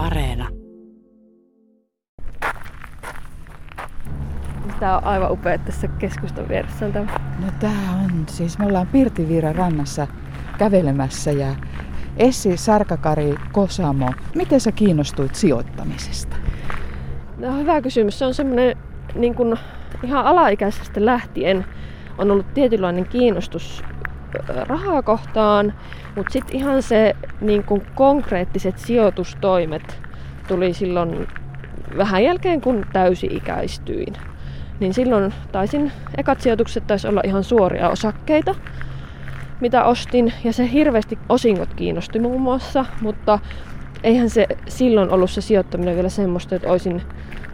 Areena. Tämä on aivan upea tässä keskustan vieressä. On tämä. No tää on, siis me ollaan Pirtiviiran rannassa kävelemässä ja Essi Sarkakari Kosamo, miten sä kiinnostuit sijoittamisesta? No, hyvä kysymys. Se on semmoinen niin kuin ihan alaikäisestä lähtien on ollut tietynlainen kiinnostus rahaa kohtaan, mutta sitten ihan se niin kuin konkreettiset sijoitustoimet tuli silloin vähän jälkeen, kun täysi-ikäistyin. Niin silloin taisin, ekat sijoitukset taisi olla ihan suoria osakkeita, mitä ostin, ja se hirveästi osingot kiinnosti muun muassa, mutta eihän se silloin ollut se sijoittaminen vielä semmoista, että olisin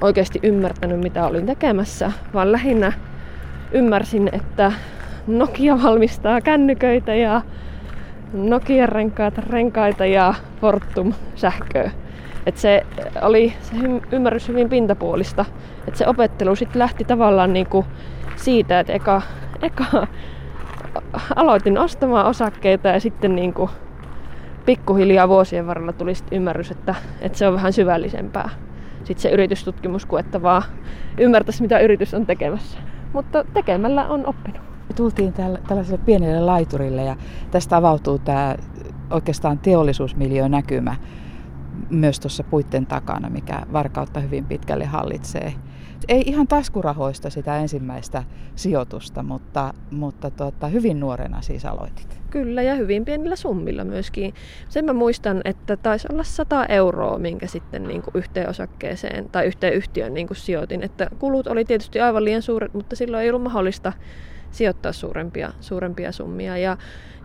oikeasti ymmärtänyt, mitä olin tekemässä, vaan lähinnä ymmärsin, että Nokia valmistaa kännyköitä ja Nokia renkaita, renkaita ja Fortum sähköä. Et se oli se ymmärrys hyvin pintapuolista. Et se opettelu sitten lähti tavallaan niinku siitä, että eka, eka aloitin ostamaan osakkeita ja sitten niinku pikkuhiljaa vuosien varrella tuli sit ymmärrys, että, että se on vähän syvällisempää. Sitten se yritystutkimus kuin että vaan ymmärtäisi, mitä yritys on tekemässä. Mutta tekemällä on oppinut. Me tultiin tällaiselle pienelle laiturille ja tästä avautuu tämä oikeastaan teollisuusmiljö näkymä myös tuossa puitten takana, mikä varkautta hyvin pitkälle hallitsee. Ei ihan taskurahoista sitä ensimmäistä sijoitusta, mutta, mutta tota, hyvin nuorena siis aloitit. Kyllä, ja hyvin pienillä summilla myöskin. Sen mä muistan, että taisi olla 100 euroa, minkä sitten niin kuin yhteen osakkeeseen tai yhteen yhtiöön niin kuin sijoitin. Että kulut oli tietysti aivan liian suuret, mutta silloin ei ollut mahdollista sijoittaa suurempia, suurempia summia. Ja,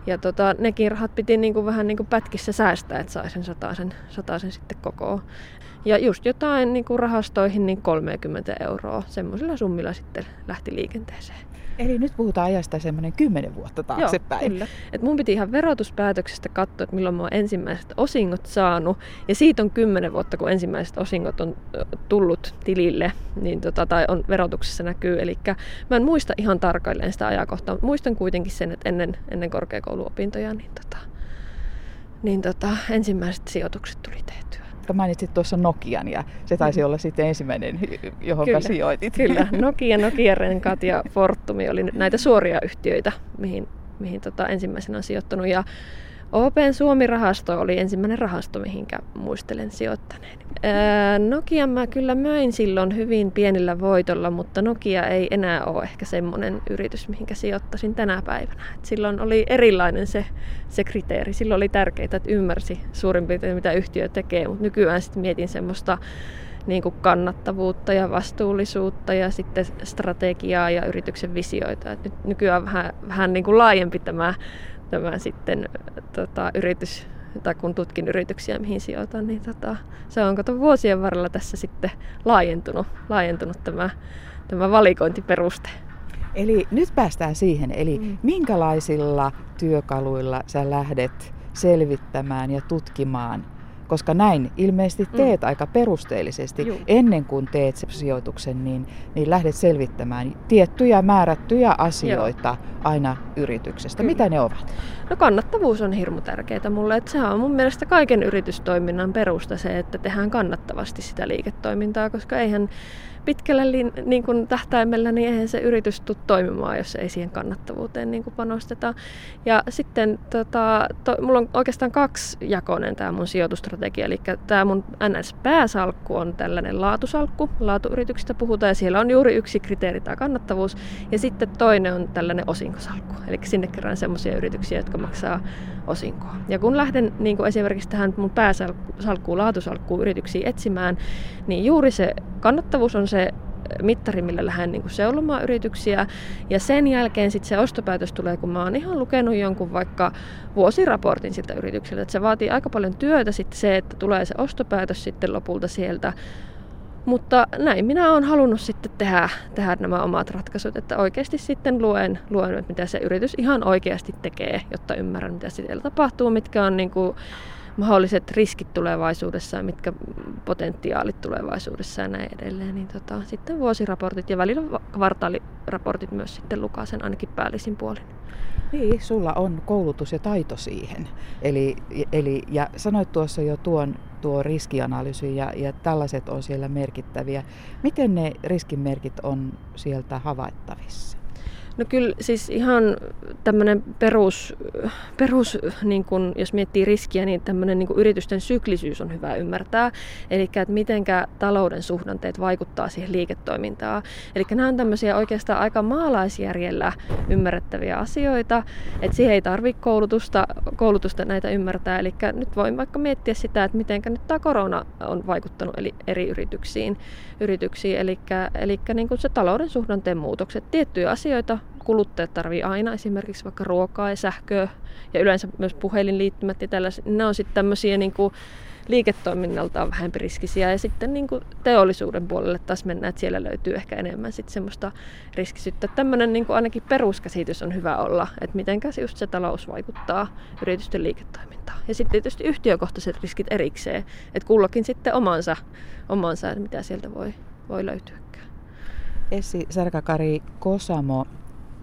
ja tota, nekin rahat piti niin kuin vähän niin kuin pätkissä säästää, että sai sen sataisen, sataisen sitten koko. Ja just jotain niin kuin rahastoihin niin 30 euroa. Semmoisilla summilla sitten lähti liikenteeseen. Eli nyt puhutaan ajasta semmoinen kymmenen vuotta taaksepäin. Joo, kyllä. Et mun piti ihan verotuspäätöksestä katsoa, että milloin mä oon ensimmäiset osingot saanut. Ja siitä on kymmenen vuotta, kun ensimmäiset osingot on tullut tilille, niin tota, tai on verotuksessa näkyy. Eli mä en muista ihan tarkalleen sitä ajankohtaa, mutta muistan kuitenkin sen, että ennen, ennen korkeakouluopintoja niin, tota, niin tota, ensimmäiset sijoitukset tuli tehtyä. Mainitsit tuossa Nokian ja se taisi mm. olla sitten ensimmäinen, johon kyllä, sijoitit. Kyllä, Nokia, Nokia Renkat ja Fortumi oli näitä suoria yhtiöitä, mihin, mihin tota ensimmäisenä on sijoittanut. Ja Open Suomi-rahasto oli ensimmäinen rahasto, mihinkä muistelen sijoittaneen. Nokia mä kyllä möin silloin hyvin pienellä voitolla, mutta Nokia ei enää ole ehkä semmoinen yritys, mihinkä sijoittasin tänä päivänä. Et silloin oli erilainen se, se kriteeri. Silloin oli tärkeää, että ymmärsi suurin piirtein mitä yhtiö tekee, mutta nykyään sitten mietin semmoista niin kuin kannattavuutta ja vastuullisuutta ja sitten strategiaa ja yrityksen visioita. Et nyt nykyään vähän, vähän niin kuin laajempi tämä tämä sitten tota, yritys, tai kun tutkin yrityksiä, mihin sijoitan, niin tota, se on kato vuosien varrella tässä sitten laajentunut, laajentunut tämä, tämä valikointiperuste. Eli nyt päästään siihen, eli mm. minkälaisilla työkaluilla sä lähdet selvittämään ja tutkimaan koska näin ilmeisesti mm. teet mm. aika perusteellisesti. Juh. Ennen kuin teet sen sijoituksen, niin, niin lähdet selvittämään tiettyjä määrättyjä asioita Joo. aina yrityksestä. Kyllä. Mitä ne ovat? No kannattavuus on hirmu tärkeää mulle. Että se on mun mielestä kaiken yritystoiminnan perusta se, että tehdään kannattavasti sitä liiketoimintaa, koska eihän pitkällä niin kuin tähtäimellä, niin eihän se yritys tule toimimaan, jos ei siihen kannattavuuteen niin kuin panosteta. Ja sitten tota, to, mulla on oikeastaan kaksi jakoinen tämä mun sijoitustrategia, eli tämä mun NS-pääsalkku on tällainen laatusalkku, laatuyrityksistä puhutaan, ja siellä on juuri yksi kriteeri, tämä kannattavuus, ja sitten toinen on tällainen osinkosalkku, eli sinne kerran semmoisia yrityksiä, jotka maksaa osinkoa. Ja kun lähden niin kuin esimerkiksi tähän mun pääsalkkuun, laatusalkkuun yrityksiin etsimään, niin juuri se kannattavuus on se mittari, millä lähden niin kuin seulomaan yrityksiä. Ja sen jälkeen sitten se ostopäätös tulee, kun mä oon ihan lukenut jonkun vaikka vuosiraportin siltä yritykseltä. Se vaatii aika paljon työtä sitten se, että tulee se ostopäätös sitten lopulta sieltä. Mutta näin minä olen halunnut sitten tehdä, tehdä nämä omat ratkaisut, että oikeasti sitten luen, luen, että mitä se yritys ihan oikeasti tekee, jotta ymmärrän, mitä siellä tapahtuu, mitkä on niin kuin mahdolliset riskit tulevaisuudessa ja mitkä potentiaalit tulevaisuudessa ja näin edelleen. Niin tota, sitten vuosiraportit ja välillä kvartaaliraportit myös sitten lukasen ainakin päällisin puolin. Niin, sulla on koulutus ja taito siihen. Eli, eli, ja sanoit tuossa jo tuon tuo riskianalyysi ja, ja tällaiset on siellä merkittäviä. Miten ne riskimerkit on sieltä havaittavissa? No kyllä siis ihan tämmöinen perus, perus niin kun, jos miettii riskiä, niin tämmöinen niin yritysten syklisyys on hyvä ymmärtää. Eli että mitenkä talouden suhdanteet vaikuttaa siihen liiketoimintaan. Eli nämä on tämmöisiä oikeastaan aika maalaisjärjellä ymmärrettäviä asioita, että siihen ei tarvitse koulutusta, koulutusta näitä ymmärtää. Eli nyt voin vaikka miettiä sitä, että miten nyt tämä korona on vaikuttanut eri yrityksiin. yrityksiin. Eli, eli niin se talouden suhdanteen muutokset, tiettyjä asioita kuluttajat tarvii aina esimerkiksi vaikka ruokaa ja sähköä ja yleensä myös puhelinliittymät ja tällaiset. Ne on sitten tämmöisiä niin kuin liiketoiminnaltaan vähempi riskisiä ja sitten niin kuin teollisuuden puolelle taas mennään, että siellä löytyy ehkä enemmän sitten semmoista riskisyyttä. Tämmöinen niin kuin ainakin peruskäsitys on hyvä olla, että miten just se talous vaikuttaa yritysten liiketoimintaan. Ja sitten tietysti yhtiökohtaiset riskit erikseen, että kullakin sitten omansa, omansa että mitä sieltä voi, voi löytyä. Essi Sarkakari Kosamo,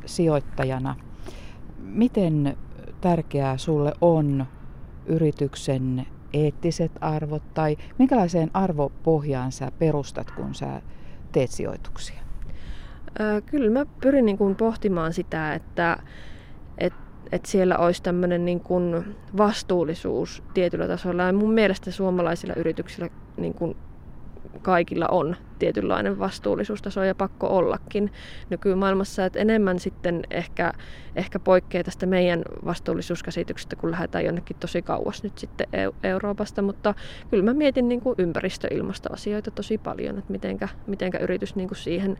sijoittajana. Miten tärkeää sulle on yrityksen eettiset arvot tai minkälaiseen arvopohjaan sä perustat, kun sä teet sijoituksia? Kyllä mä pyrin niin kuin pohtimaan sitä, että, että, että siellä olisi tämmöinen niin kuin vastuullisuus tietyllä tasolla. Ja mun mielestä suomalaisilla yrityksillä niin kuin kaikilla on tietynlainen vastuullisuustaso ja pakko ollakin. Nykymaailmassa, että enemmän sitten ehkä, ehkä poikkeaa tästä meidän vastuullisuuskäsityksestä, kun lähdetään jonnekin tosi kauas nyt sitten Euroopasta, mutta kyllä mä mietin niin kuin ympäristö-ilmastoasioita tosi paljon, että mitenkä, mitenkä yritys niin kuin siihen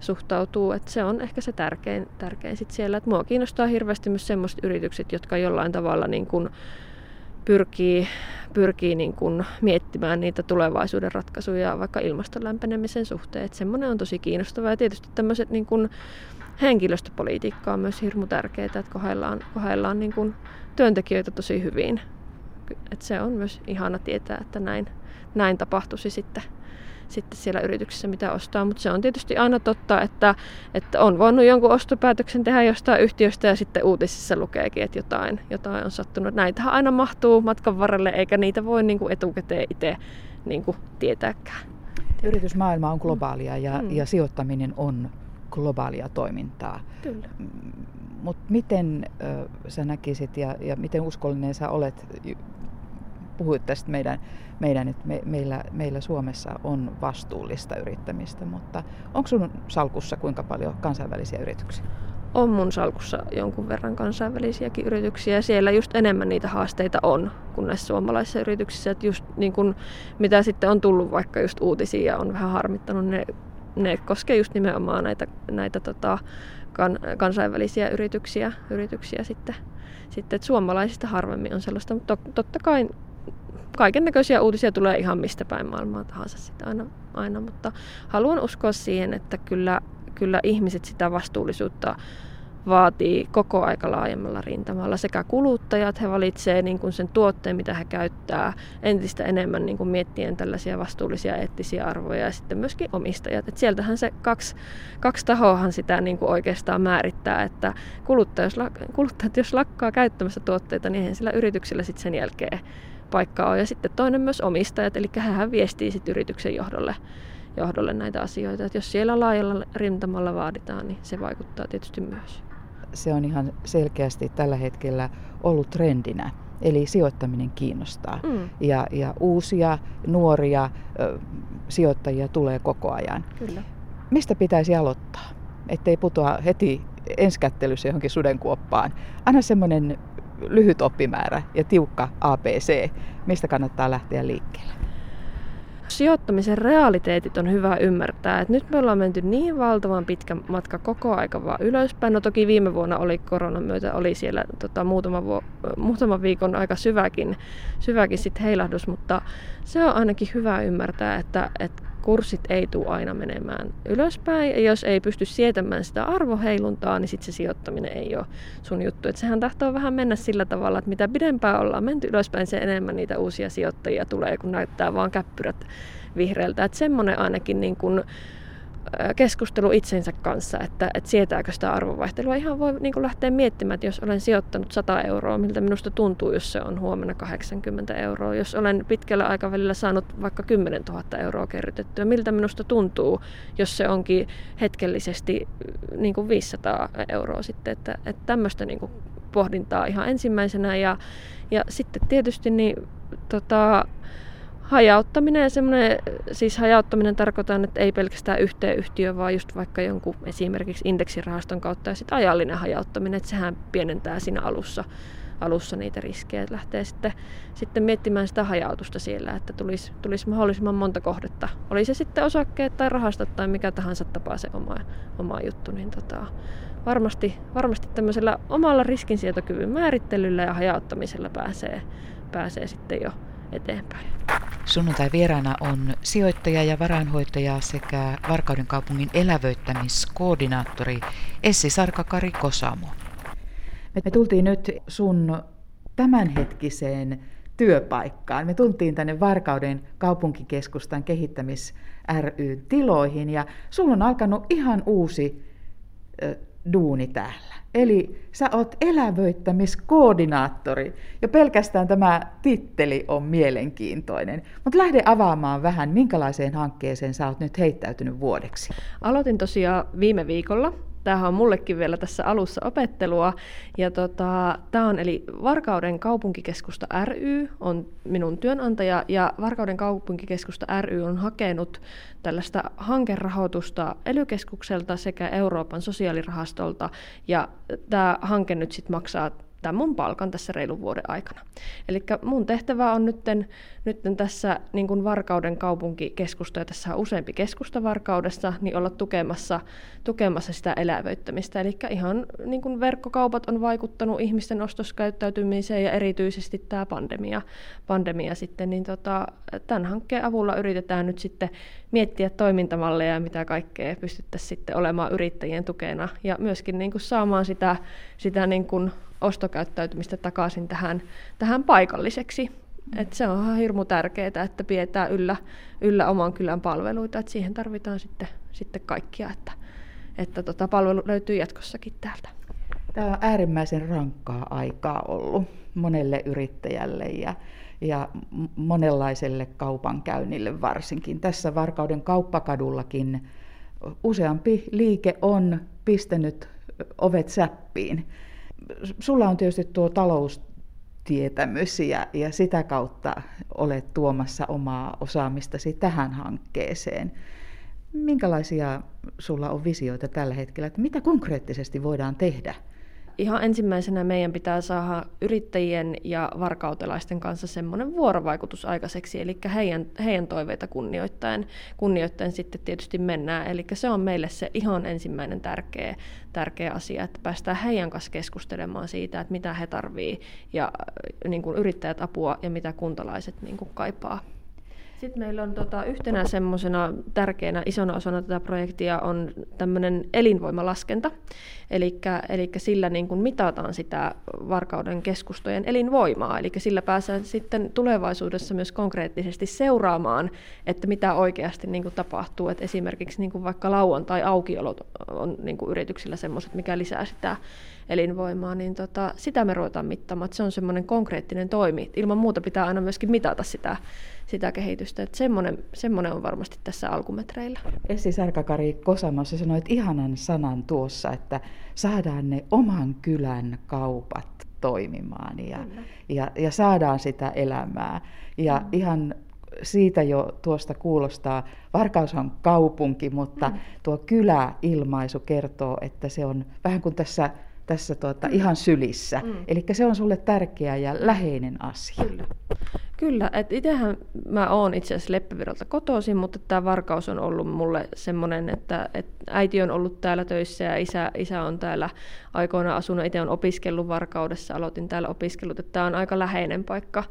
suhtautuu, että se on ehkä se tärkein, tärkein sitten siellä, että mua kiinnostaa hirveästi myös semmoiset yritykset, jotka jollain tavalla niin kuin pyrkii, pyrkii niin kuin miettimään niitä tulevaisuuden ratkaisuja vaikka ilmaston lämpenemisen suhteen. Että semmoinen on tosi kiinnostavaa ja tietysti tämmöiset niin kuin henkilöstöpolitiikka on myös hirmu tärkeää, että kohdellaan, kohdellaan niin kuin työntekijöitä tosi hyvin. Et se on myös ihana tietää, että näin, näin tapahtuisi sitten sitten siellä yrityksessä, mitä ostaa. Mutta se on tietysti aina totta, että, että on voinut jonkun ostopäätöksen tehdä jostain yhtiöstä ja sitten uutisissa lukeekin, että jotain, jotain on sattunut. Näitähän aina mahtuu matkan varrelle, eikä niitä voi niin kuin etukäteen itse niin kuin tietääkään. Yritysmaailma on globaalia ja, mm. ja sijoittaminen on globaalia toimintaa. Kyllä. Mutta miten ö, sä näkisit ja, ja miten uskollinen sä olet puhuit tästä meidän, meidän että me, meillä, meillä Suomessa on vastuullista yrittämistä, mutta onko sun salkussa kuinka paljon kansainvälisiä yrityksiä? On mun salkussa jonkun verran kansainvälisiäkin yrityksiä ja siellä just enemmän niitä haasteita on kuin näissä suomalaisissa yrityksissä. Että just niin kun, mitä sitten on tullut vaikka just uutisia ja on vähän harmittanut, ne, ne koskee just nimenomaan näitä, näitä tota, kan, kansainvälisiä yrityksiä, yrityksiä sitten. sitten että suomalaisista harvemmin on sellaista, mutta totta kai kaiken näköisiä uutisia tulee ihan mistä päin maailmaa tahansa sitä aina, aina, mutta haluan uskoa siihen, että kyllä, kyllä ihmiset sitä vastuullisuutta vaatii koko aika laajemmalla rintamalla. Sekä kuluttajat, he valitsevat niin kuin sen tuotteen, mitä he käyttää, entistä enemmän niin kuin miettien tällaisia vastuullisia eettisiä arvoja ja sitten myöskin omistajat. Et sieltähän se kaksi, kaksi tahoahan sitä niin kuin oikeastaan määrittää, että kuluttajat, kuluttajat jos lakkaa käyttämässä tuotteita, niin eihän sillä yrityksillä sitten sen jälkeen paikka on. Ja sitten toinen myös omistajat, eli hän viestii sitten yrityksen johdolle, johdolle näitä asioita. Että jos siellä laajalla rintamalla vaaditaan, niin se vaikuttaa tietysti myös. Se on ihan selkeästi tällä hetkellä ollut trendinä. Eli sijoittaminen kiinnostaa. Mm. Ja, ja uusia, nuoria ö, sijoittajia tulee koko ajan. Kyllä. Mistä pitäisi aloittaa, ettei putoa heti ensikättelyssä johonkin sudenkuoppaan? Anna semmoinen lyhyt oppimäärä ja tiukka APC. Mistä kannattaa lähteä liikkeelle? Sijoittamisen realiteetit on hyvä ymmärtää. että nyt me ollaan menty niin valtavan pitkä matka koko aika vaan ylöspäin. No toki viime vuonna oli koronan myötä, oli siellä tota, muutama, vuo, muutama viikon aika syväkin, syväkin sit heilahdus, mutta se on ainakin hyvä ymmärtää, että, että kurssit ei tule aina menemään ylöspäin. Ja jos ei pysty sietämään sitä arvoheiluntaa, niin sitten se sijoittaminen ei ole sun juttu. Et sehän tahtoo vähän mennä sillä tavalla, että mitä pidempään ollaan menty ylöspäin, se enemmän niitä uusia sijoittajia tulee, kun näyttää vaan käppyrät vihreältä. Että semmoinen ainakin niin kun, keskustelu itsensä kanssa, että, että sietääkö sitä arvovaihtelua. Ihan voi niin lähteä miettimään, että jos olen sijoittanut 100 euroa, miltä minusta tuntuu, jos se on huomenna 80 euroa. Jos olen pitkällä aikavälillä saanut vaikka 10 000 euroa kerrytettyä, miltä minusta tuntuu, jos se onkin hetkellisesti niin kuin 500 euroa sitten. Että, että tämmöistä niin kuin pohdintaa ihan ensimmäisenä. Ja, ja sitten tietysti niin, tota, hajauttaminen ja semmoinen, siis hajauttaminen tarkoitan, että ei pelkästään yhteen yhtiö, vaan just vaikka jonkun esimerkiksi indeksirahaston kautta ja sitten ajallinen hajauttaminen, että sehän pienentää siinä alussa, alussa niitä riskejä, että lähtee sitten, sitten miettimään sitä hajautusta siellä, että tulisi, tulisi mahdollisimman monta kohdetta. Oli se sitten osakkeet tai rahastot tai mikä tahansa tapaa se oma, oma juttu, niin tota, varmasti, varmasti tämmöisellä omalla riskinsietokyvyn määrittelyllä ja hajauttamisella pääsee, pääsee sitten jo eteenpäin. Sunnuntai vieraana on sijoittaja ja varainhoitaja sekä Varkauden kaupungin elävöittämiskoordinaattori Essi Sarkakari Kosamo. Me tultiin nyt sun tämänhetkiseen työpaikkaan. Me tuntiin tänne Varkauden kaupunkikeskustan kehittämis ry tiloihin ja sulla on alkanut ihan uusi duuni täällä. Eli sä oot elävöittämiskoordinaattori. Ja pelkästään tämä titteli on mielenkiintoinen. Mutta lähde avaamaan vähän, minkälaiseen hankkeeseen sä oot nyt heittäytynyt vuodeksi. Aloitin tosiaan viime viikolla tämähän on mullekin vielä tässä alussa opettelua. Ja tota, tämä on eli Varkauden kaupunkikeskusta ry on minun työnantaja ja Varkauden kaupunkikeskusta ry on hakenut tällaista hankerahoitusta ely sekä Euroopan sosiaalirahastolta ja tämä hanke nyt sitten maksaa tämän mun palkan tässä reilun vuoden aikana. Eli mun tehtävä on nytten, nytten tässä niin kuin Varkauden kaupunkikeskusta, ja tässä on useampi keskusta Varkaudessa, niin olla tukemassa, tukemassa sitä elävöittämistä. Eli ihan niin kuin verkkokaupat on vaikuttanut ihmisten ostoskäyttäytymiseen ja erityisesti tämä pandemia, pandemia sitten, niin tota, tämän hankkeen avulla yritetään nyt sitten miettiä toimintamalleja, mitä kaikkea pystyttäisiin sitten olemaan yrittäjien tukena ja myöskin niin kuin saamaan sitä, sitä niin kuin ostokäyttäytymistä takaisin tähän, tähän paikalliseksi. Et se on hirmu tärkeää, että pidetään yllä, yllä oman kylän palveluita. Et siihen tarvitaan sitten, sitten kaikkia, että, että tota palvelu löytyy jatkossakin täältä. Tämä on äärimmäisen rankkaa aikaa ollut monelle yrittäjälle ja, ja monenlaiselle kaupankäynnille varsinkin. Tässä Varkauden kauppakadullakin useampi liike on pistänyt ovet säppiin sulla on tietysti tuo taloustietämys ja, ja sitä kautta olet tuomassa omaa osaamistasi tähän hankkeeseen. Minkälaisia sulla on visioita tällä hetkellä, että mitä konkreettisesti voidaan tehdä ihan ensimmäisenä meidän pitää saada yrittäjien ja varkautelaisten kanssa semmoinen vuorovaikutus aikaiseksi, eli heidän, heidän toiveita kunnioittain, kunnioittain sitten tietysti mennään. Eli se on meille se ihan ensimmäinen tärkeä, tärkeä asia, että päästään heidän kanssa keskustelemaan siitä, että mitä he tarvitsevat ja niin kuin yrittäjät apua ja mitä kuntalaiset niin kuin kaipaa. Sitten meillä on tota, yhtenä semmoisena tärkeänä isona osana tätä projektia on tämmöinen elinvoimalaskenta. Eli sillä niin kuin mitataan sitä Varkauden keskustojen elinvoimaa. Eli sillä pääsee sitten tulevaisuudessa myös konkreettisesti seuraamaan, että mitä oikeasti niin kuin tapahtuu. Et esimerkiksi niin kuin vaikka lauantai aukiolot on niin kuin yrityksillä semmoiset, mikä lisää sitä elinvoimaa, niin tota, sitä me ruvetaan mittaamaan. Se on semmoinen konkreettinen toimi. Ilman muuta pitää aina myöskin mitata sitä, sitä kehitystä. Että semmoinen, semmoinen on varmasti tässä alkumetreillä. Essi Särkäkari Kosamossa sanoit ihanan sanan tuossa, että saadaan ne oman kylän kaupat toimimaan ja, ja, ja saadaan sitä elämää. Ja mm. ihan siitä jo tuosta kuulostaa, Varkaus on kaupunki, mutta mm. tuo kyläilmaisu kertoo, että se on vähän kuin tässä tässä tuota, mm. ihan sylissä. Mm. Eli se on sulle tärkeä ja läheinen asia. Kyllä. Kyllä, että itsehän mä oon itse asiassa Leppävirolta kotoisin, mutta tämä Varkaus on ollut mulle semmoinen, että, että äiti on ollut täällä töissä ja isä, isä on täällä aikoina asunut. Itse on opiskellut Varkaudessa, aloitin täällä opiskelut, että tämä on aika läheinen paikka,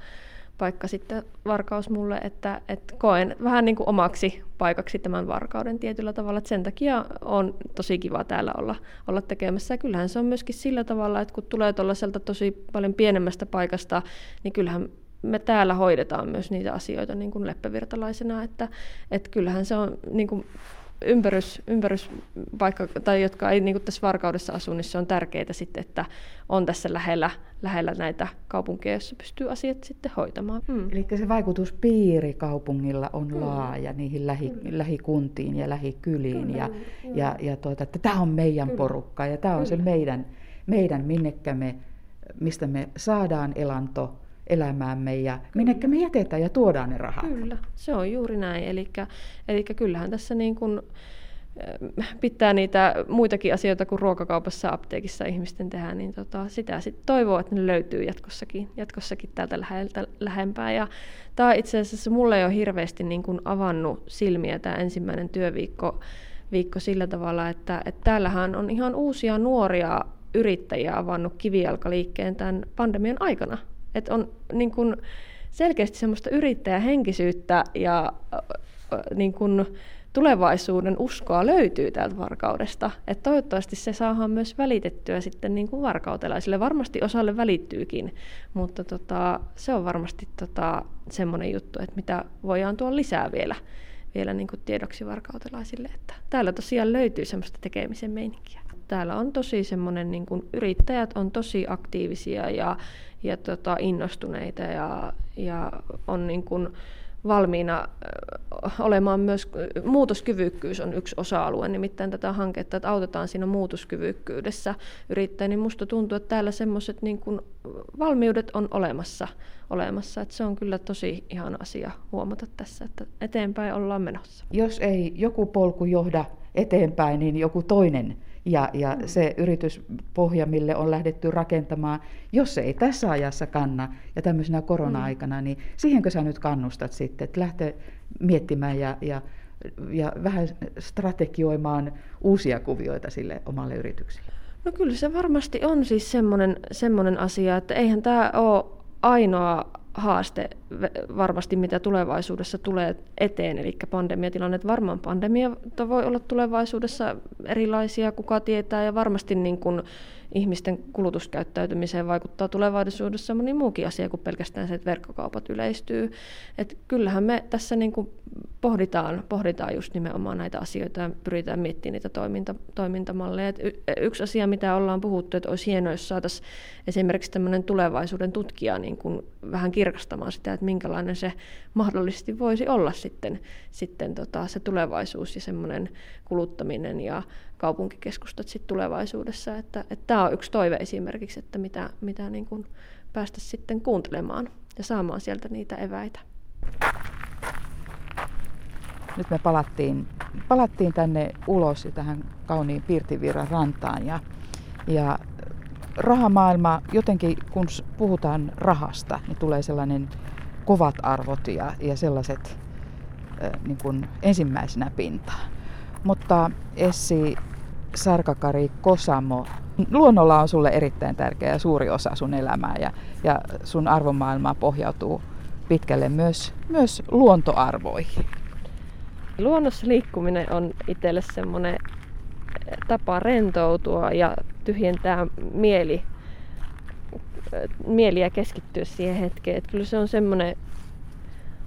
paikka sitten Varkaus mulle, että, että koen vähän niin kuin omaksi paikaksi tämän Varkauden tietyllä tavalla, että sen takia on tosi kiva täällä olla, olla tekemässä. Ja kyllähän se on myöskin sillä tavalla, että kun tulee tuollaiselta tosi paljon pienemmästä paikasta, niin kyllähän me täällä hoidetaan myös niitä asioita niin kuin leppävirtalaisena, että, että kyllähän se on niin kuin ympärys, ympäryspaikka, tai jotka ei niin tässä varkaudessa asu, niin se on tärkeää sitten, että on tässä lähellä, lähellä näitä kaupunkeja, joissa pystyy asiat sitten hoitamaan. Mm. Eli se vaikutuspiiri kaupungilla on mm. laaja niihin lähi, mm. lähikuntiin ja lähikyliin. Kyllä, ja, mm. ja, ja tuota, että tämä on meidän Kyllä. porukka ja tämä on Kyllä. se meidän, meidän minnekä me, mistä me saadaan elanto elämäämme ja minnekä me jätetään ja tuodaan ne rahat. Kyllä, se on juuri näin. Eli kyllähän tässä niin kuin äh, pitää niitä muitakin asioita kuin ruokakaupassa apteekissa ihmisten tehdä, niin tota, sitä sitten toivoo, että ne löytyy jatkossakin, jatkossakin täältä läheltä, lähempää. Ja tämä itse asiassa mulle ei ole hirveästi niin kuin avannut silmiä tämä ensimmäinen työviikko viikko sillä tavalla, että, että täällähän on ihan uusia nuoria yrittäjiä avannut kivijalkaliikkeen tämän pandemian aikana. Että on niin kun selkeästi semmoista yrittäjähenkisyyttä ja niin kun tulevaisuuden uskoa löytyy täältä varkaudesta. Et toivottavasti se saadaan myös välitettyä sitten niin kuin varkautelaisille. Varmasti osalle välittyykin, mutta tota, se on varmasti tota, semmoinen juttu, että mitä voidaan tuoda lisää vielä, vielä niin kuin tiedoksi varkautelaisille. Että täällä tosiaan löytyy semmoista tekemisen meininkiä. Täällä on tosi semmoinen, niin kuin yrittäjät on tosi aktiivisia ja ja tota, innostuneita ja, ja on niin kuin valmiina olemaan myös, muutoskyvykkyys on yksi osa-alue, nimittäin tätä hanketta, että autetaan siinä muutoskyvykkyydessä yrittäjä, niin musta tuntuu, että täällä semmoiset niin kuin valmiudet on olemassa, olemassa, että se on kyllä tosi ihana asia huomata tässä, että eteenpäin ollaan menossa. Jos ei joku polku johda eteenpäin, niin joku toinen ja, ja mm. se yrityspohja, mille on lähdetty rakentamaan, jos se ei tässä ajassa kanna ja tämmöisenä korona-aikana, mm. niin siihenkö sä nyt kannustat sitten, että lähtee miettimään ja, ja, ja vähän strategioimaan uusia kuvioita sille omalle yritykselle? No kyllä se varmasti on siis semmoinen, semmoinen asia, että eihän tämä ole ainoa haaste varmasti, mitä tulevaisuudessa tulee eteen, eli pandemiatilanne. Varmaan pandemia voi olla tulevaisuudessa erilaisia, kuka tietää, ja varmasti niin kuin ihmisten kulutuskäyttäytymiseen vaikuttaa tulevaisuudessa moni muukin asia kuin pelkästään se, että verkkokaupat yleistyy. Et kyllähän me tässä niin kuin pohditaan, pohditaan just nimenomaan näitä asioita ja pyritään miettimään niitä toiminta, toimintamalleja. Et y- yksi asia, mitä ollaan puhuttu, että olisi hienoa, jos saataisiin esimerkiksi tämmöinen tulevaisuuden tutkija niin kuin vähän kirkastamaan sitä, että minkälainen se mahdollisesti voisi olla sitten, sitten tota, se tulevaisuus ja semmoinen kuluttaminen ja kaupunkikeskustat sitten tulevaisuudessa. Että, että tämä on yksi toive esimerkiksi, että mitä, mitä niin kuin päästä sitten kuuntelemaan ja saamaan sieltä niitä eväitä. Nyt me palattiin, palattiin tänne ulos tähän kauniin Pirtivirran rantaan ja, ja rahamaailma, jotenkin kun puhutaan rahasta, niin tulee sellainen kovat arvot ja, ja sellaiset niin kuin ensimmäisenä pintaan. Mutta Essi Sarkakari Kosamo, luonnolla on sulle erittäin tärkeä ja suuri osa sun elämää ja, ja sun arvomaailmaa pohjautuu pitkälle myös, myös luontoarvoihin. Luonnossa liikkuminen on itselle semmoinen tapa rentoutua ja tyhjentää mieli, mieli ja keskittyä siihen hetkeen. Että kyllä se on semmoinen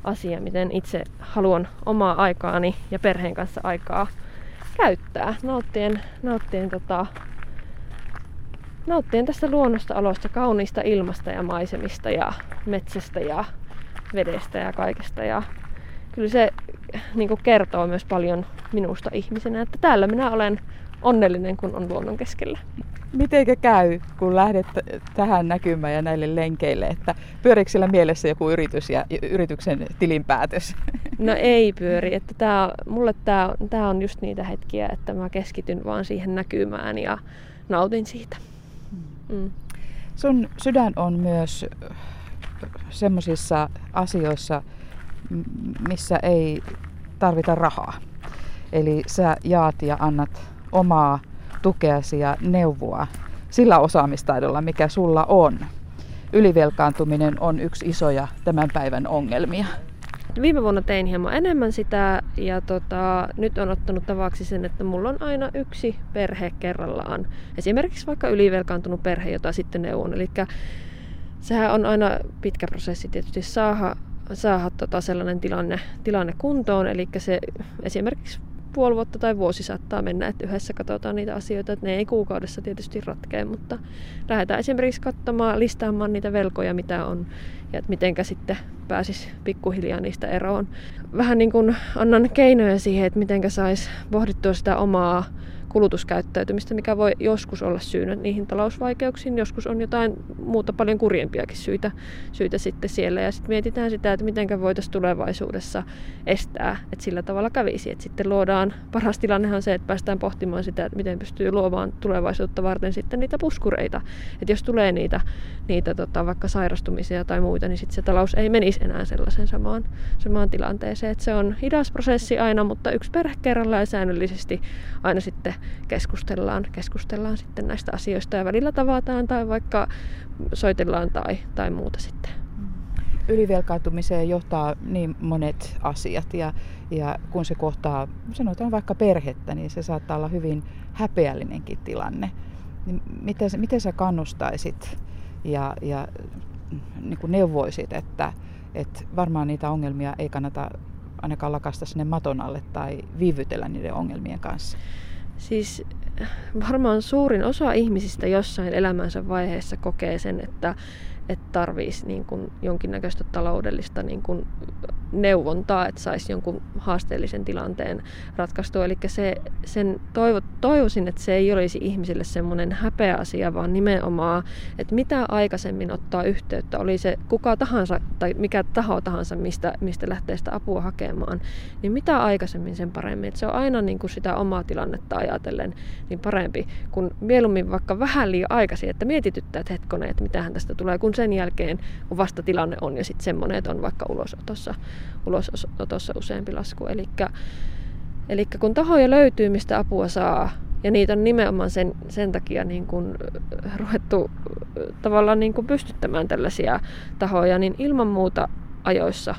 asia, miten itse haluan omaa aikaani ja perheen kanssa aikaa käyttää. Nauttien, nauttien, tota, nauttien tästä luonnosta olosta, kauniista ilmasta ja maisemista ja metsästä ja vedestä ja kaikesta. Ja kyllä se niin kertoo myös paljon minusta ihmisenä, että täällä minä olen onnellinen, kun on luonnon keskellä. Mitenkä käy, kun lähdet tähän näkymään ja näille lenkeille, että pyöriikö siellä mielessä joku yritys ja yrityksen tilinpäätös? No ei pyöri, että tää, mulle tämä tää on just niitä hetkiä, että mä keskityn vaan siihen näkymään ja nautin siitä. Mm. Sun sydän on myös semmoisissa asioissa, missä ei tarvita rahaa. Eli sä jaat ja annat omaa tukeasi ja neuvoa sillä osaamistaidolla, mikä sulla on. Ylivelkaantuminen on yksi isoja tämän päivän ongelmia. Viime vuonna tein hieman enemmän sitä ja tota, nyt on ottanut tavaksi sen, että mulla on aina yksi perhe kerrallaan. Esimerkiksi vaikka ylivelkaantunut perhe, jota sitten neuvon. Eli sehän on aina pitkä prosessi tietysti saada, saada tota sellainen tilanne, tilanne kuntoon. Eli se esimerkiksi puoli vuotta tai vuosi saattaa mennä, että yhdessä katsotaan niitä asioita, että ne ei kuukaudessa tietysti ratkea, mutta lähdetään esimerkiksi katsomaan, listaamaan niitä velkoja, mitä on ja että mitenkä sitten pääsisi pikkuhiljaa niistä eroon. Vähän niin kuin annan keinoja siihen, että mitenkä saisi pohdittua sitä omaa kulutuskäyttäytymistä, mikä voi joskus olla syynä niihin talousvaikeuksiin. Joskus on jotain muuta paljon kurjempiakin syitä, syitä sitten siellä. Ja sitten mietitään sitä, että miten voitaisiin tulevaisuudessa estää, että sillä tavalla kävisi. Että sitten luodaan, paras tilannehan se, että päästään pohtimaan sitä, että miten pystyy luomaan tulevaisuutta varten sitten niitä puskureita. Että jos tulee niitä, niitä tota, vaikka sairastumisia tai muita, niin sitten se talous ei menisi enää sellaisen samaan, samaan tilanteeseen. Että se on hidas prosessi aina, mutta yksi perhe kerrallaan säännöllisesti aina sitten keskustellaan, keskustellaan sitten näistä asioista ja välillä tavataan tai vaikka soitellaan tai, tai muuta sitten. Ylivelkaantumiseen johtaa niin monet asiat ja, ja kun se kohtaa, sanotaan vaikka perhettä, niin se saattaa olla hyvin häpeällinenkin tilanne. Niin miten, miten sä kannustaisit ja, ja niin kuin neuvoisit, että, että varmaan niitä ongelmia ei kannata ainakaan lakasta sinne maton alle tai viivytellä niiden ongelmien kanssa? Siis varmaan suurin osa ihmisistä jossain elämänsä vaiheessa kokee sen, että että tarvitsisi niin jonkinnäköistä taloudellista niin kuin neuvontaa, että saisi jonkun haasteellisen tilanteen ratkaistua. Eli se, sen toivo, toivoisin, että se ei olisi ihmisille semmoinen häpeä asia, vaan nimenomaan, että mitä aikaisemmin ottaa yhteyttä, oli se kuka tahansa tai mikä taho tahansa, mistä, mistä lähtee sitä apua hakemaan, niin mitä aikaisemmin sen paremmin. Että se on aina niin kuin sitä omaa tilannetta ajatellen niin parempi, kun mieluummin vaikka vähän liian aikaisin, että mietityttää, että hetkonen, että mitähän tästä tulee, kun sen jälkeen, kun vasta tilanne on ja sitten semmoinen, että on vaikka ulosotossa, ulosotossa useampi lasku. Eli kun tahoja löytyy, mistä apua saa, ja niitä on nimenomaan sen, sen takia niin kuin ruvettu tavallaan niin kuin pystyttämään tällaisia tahoja, niin ilman muuta ajoissa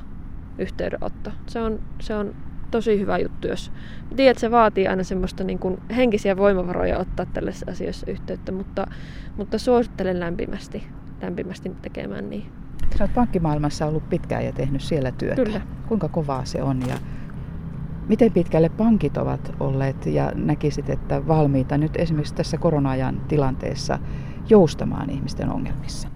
yhteydenotto. Se on, se on tosi hyvä juttu, jos tiedät, se vaatii aina semmoista niin kuin henkisiä voimavaroja ottaa tällaisissa asioissa yhteyttä, mutta, mutta suosittelen lämpimästi lämpimästi tekemään niin. Sä oot pankkimaailmassa ollut pitkään ja tehnyt siellä työtä. Kyllä. Kuinka kovaa se on ja miten pitkälle pankit ovat olleet ja näkisit, että valmiita nyt esimerkiksi tässä korona-ajan tilanteessa joustamaan ihmisten ongelmissa?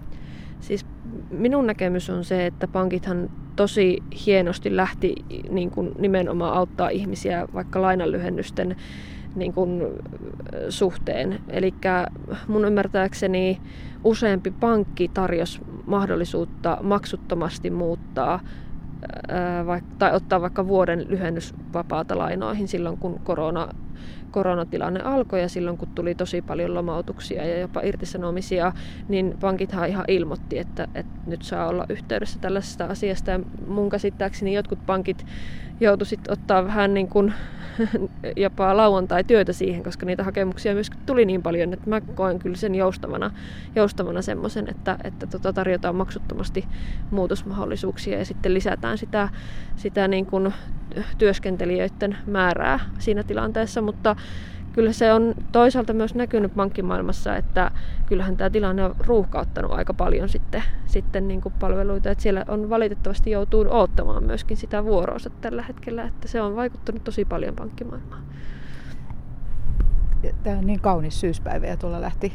Siis minun näkemys on se, että pankithan tosi hienosti lähti niin kuin nimenomaan auttaa ihmisiä vaikka lainanlyhennysten niin kuin, suhteen. Eli mun ymmärtääkseni useampi pankki tarjosi mahdollisuutta maksuttomasti muuttaa vaikka, tai ottaa vaikka vuoden lyhennysvapaata lainoihin silloin, kun korona, koronatilanne alkoi ja silloin, kun tuli tosi paljon lomautuksia ja jopa irtisanomisia, niin pankithan ihan ilmoitti, että, että nyt saa olla yhteydessä tällaisesta asiasta. Ja mun käsittääkseni jotkut pankit joutuisit ottaa vähän niin kuin jopa lauantai-työtä siihen, koska niitä hakemuksia myös tuli niin paljon, että mä koen kyllä sen joustavana, joustavana semmoisen, että, että tota tarjotaan maksuttomasti muutosmahdollisuuksia ja sitten lisätään sitä, sitä niin kuin työskentelijöiden määrää siinä tilanteessa, mutta kyllä se on toisaalta myös näkynyt pankkimaailmassa, että kyllähän tämä tilanne on ruuhkauttanut aika paljon sitten, sitten niin kuin palveluita. Että siellä on valitettavasti joutuu odottamaan myöskin sitä vuoroonsa tällä hetkellä, että se on vaikuttanut tosi paljon pankkimaailmaan. Tämä on niin kaunis syyspäivä ja tuolla lähti,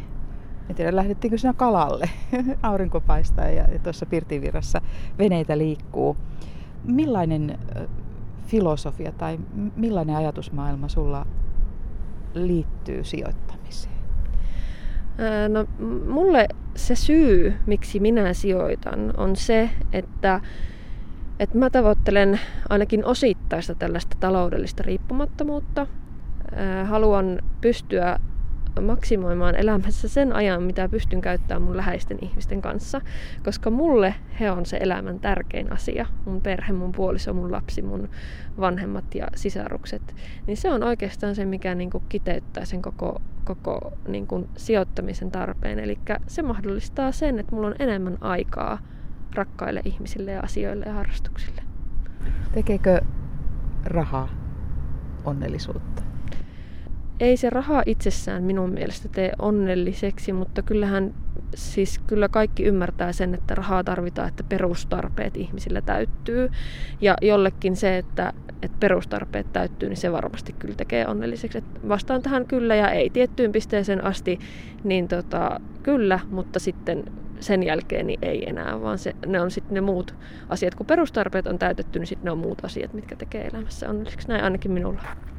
en tiedä lähdettiinkö siinä kalalle, aurinko paistaa ja, ja tuossa Pirtivirrassa veneitä liikkuu. Millainen filosofia tai millainen ajatusmaailma sulla liittyy sijoittamiseen? No, mulle se syy, miksi minä sijoitan, on se, että, että mä tavoittelen ainakin osittaista tällaista taloudellista riippumattomuutta. Haluan pystyä maksimoimaan elämässä sen ajan, mitä pystyn käyttämään mun läheisten ihmisten kanssa. Koska mulle he on se elämän tärkein asia. Mun perhe, mun puoliso, mun lapsi, mun vanhemmat ja sisarukset. Niin se on oikeastaan se, mikä niin kuin kiteyttää sen koko, koko niin kuin sijoittamisen tarpeen. Eli se mahdollistaa sen, että mulla on enemmän aikaa rakkaille ihmisille ja asioille ja harrastuksille. Tekeekö raha onnellisuutta? Ei se raha itsessään minun mielestä tee onnelliseksi, mutta kyllähän siis kyllä kaikki ymmärtää sen, että rahaa tarvitaan, että perustarpeet ihmisillä täyttyy. Ja jollekin se, että että perustarpeet täyttyy, niin se varmasti kyllä tekee onnelliseksi. Et vastaan tähän kyllä ja ei tiettyyn pisteeseen asti, niin tota, kyllä, mutta sitten sen jälkeen niin ei enää, vaan se, ne on sitten ne muut asiat. Kun perustarpeet on täytetty, niin sitten ne on muut asiat, mitkä tekee elämässä onnelliseksi. Näin ainakin minulla.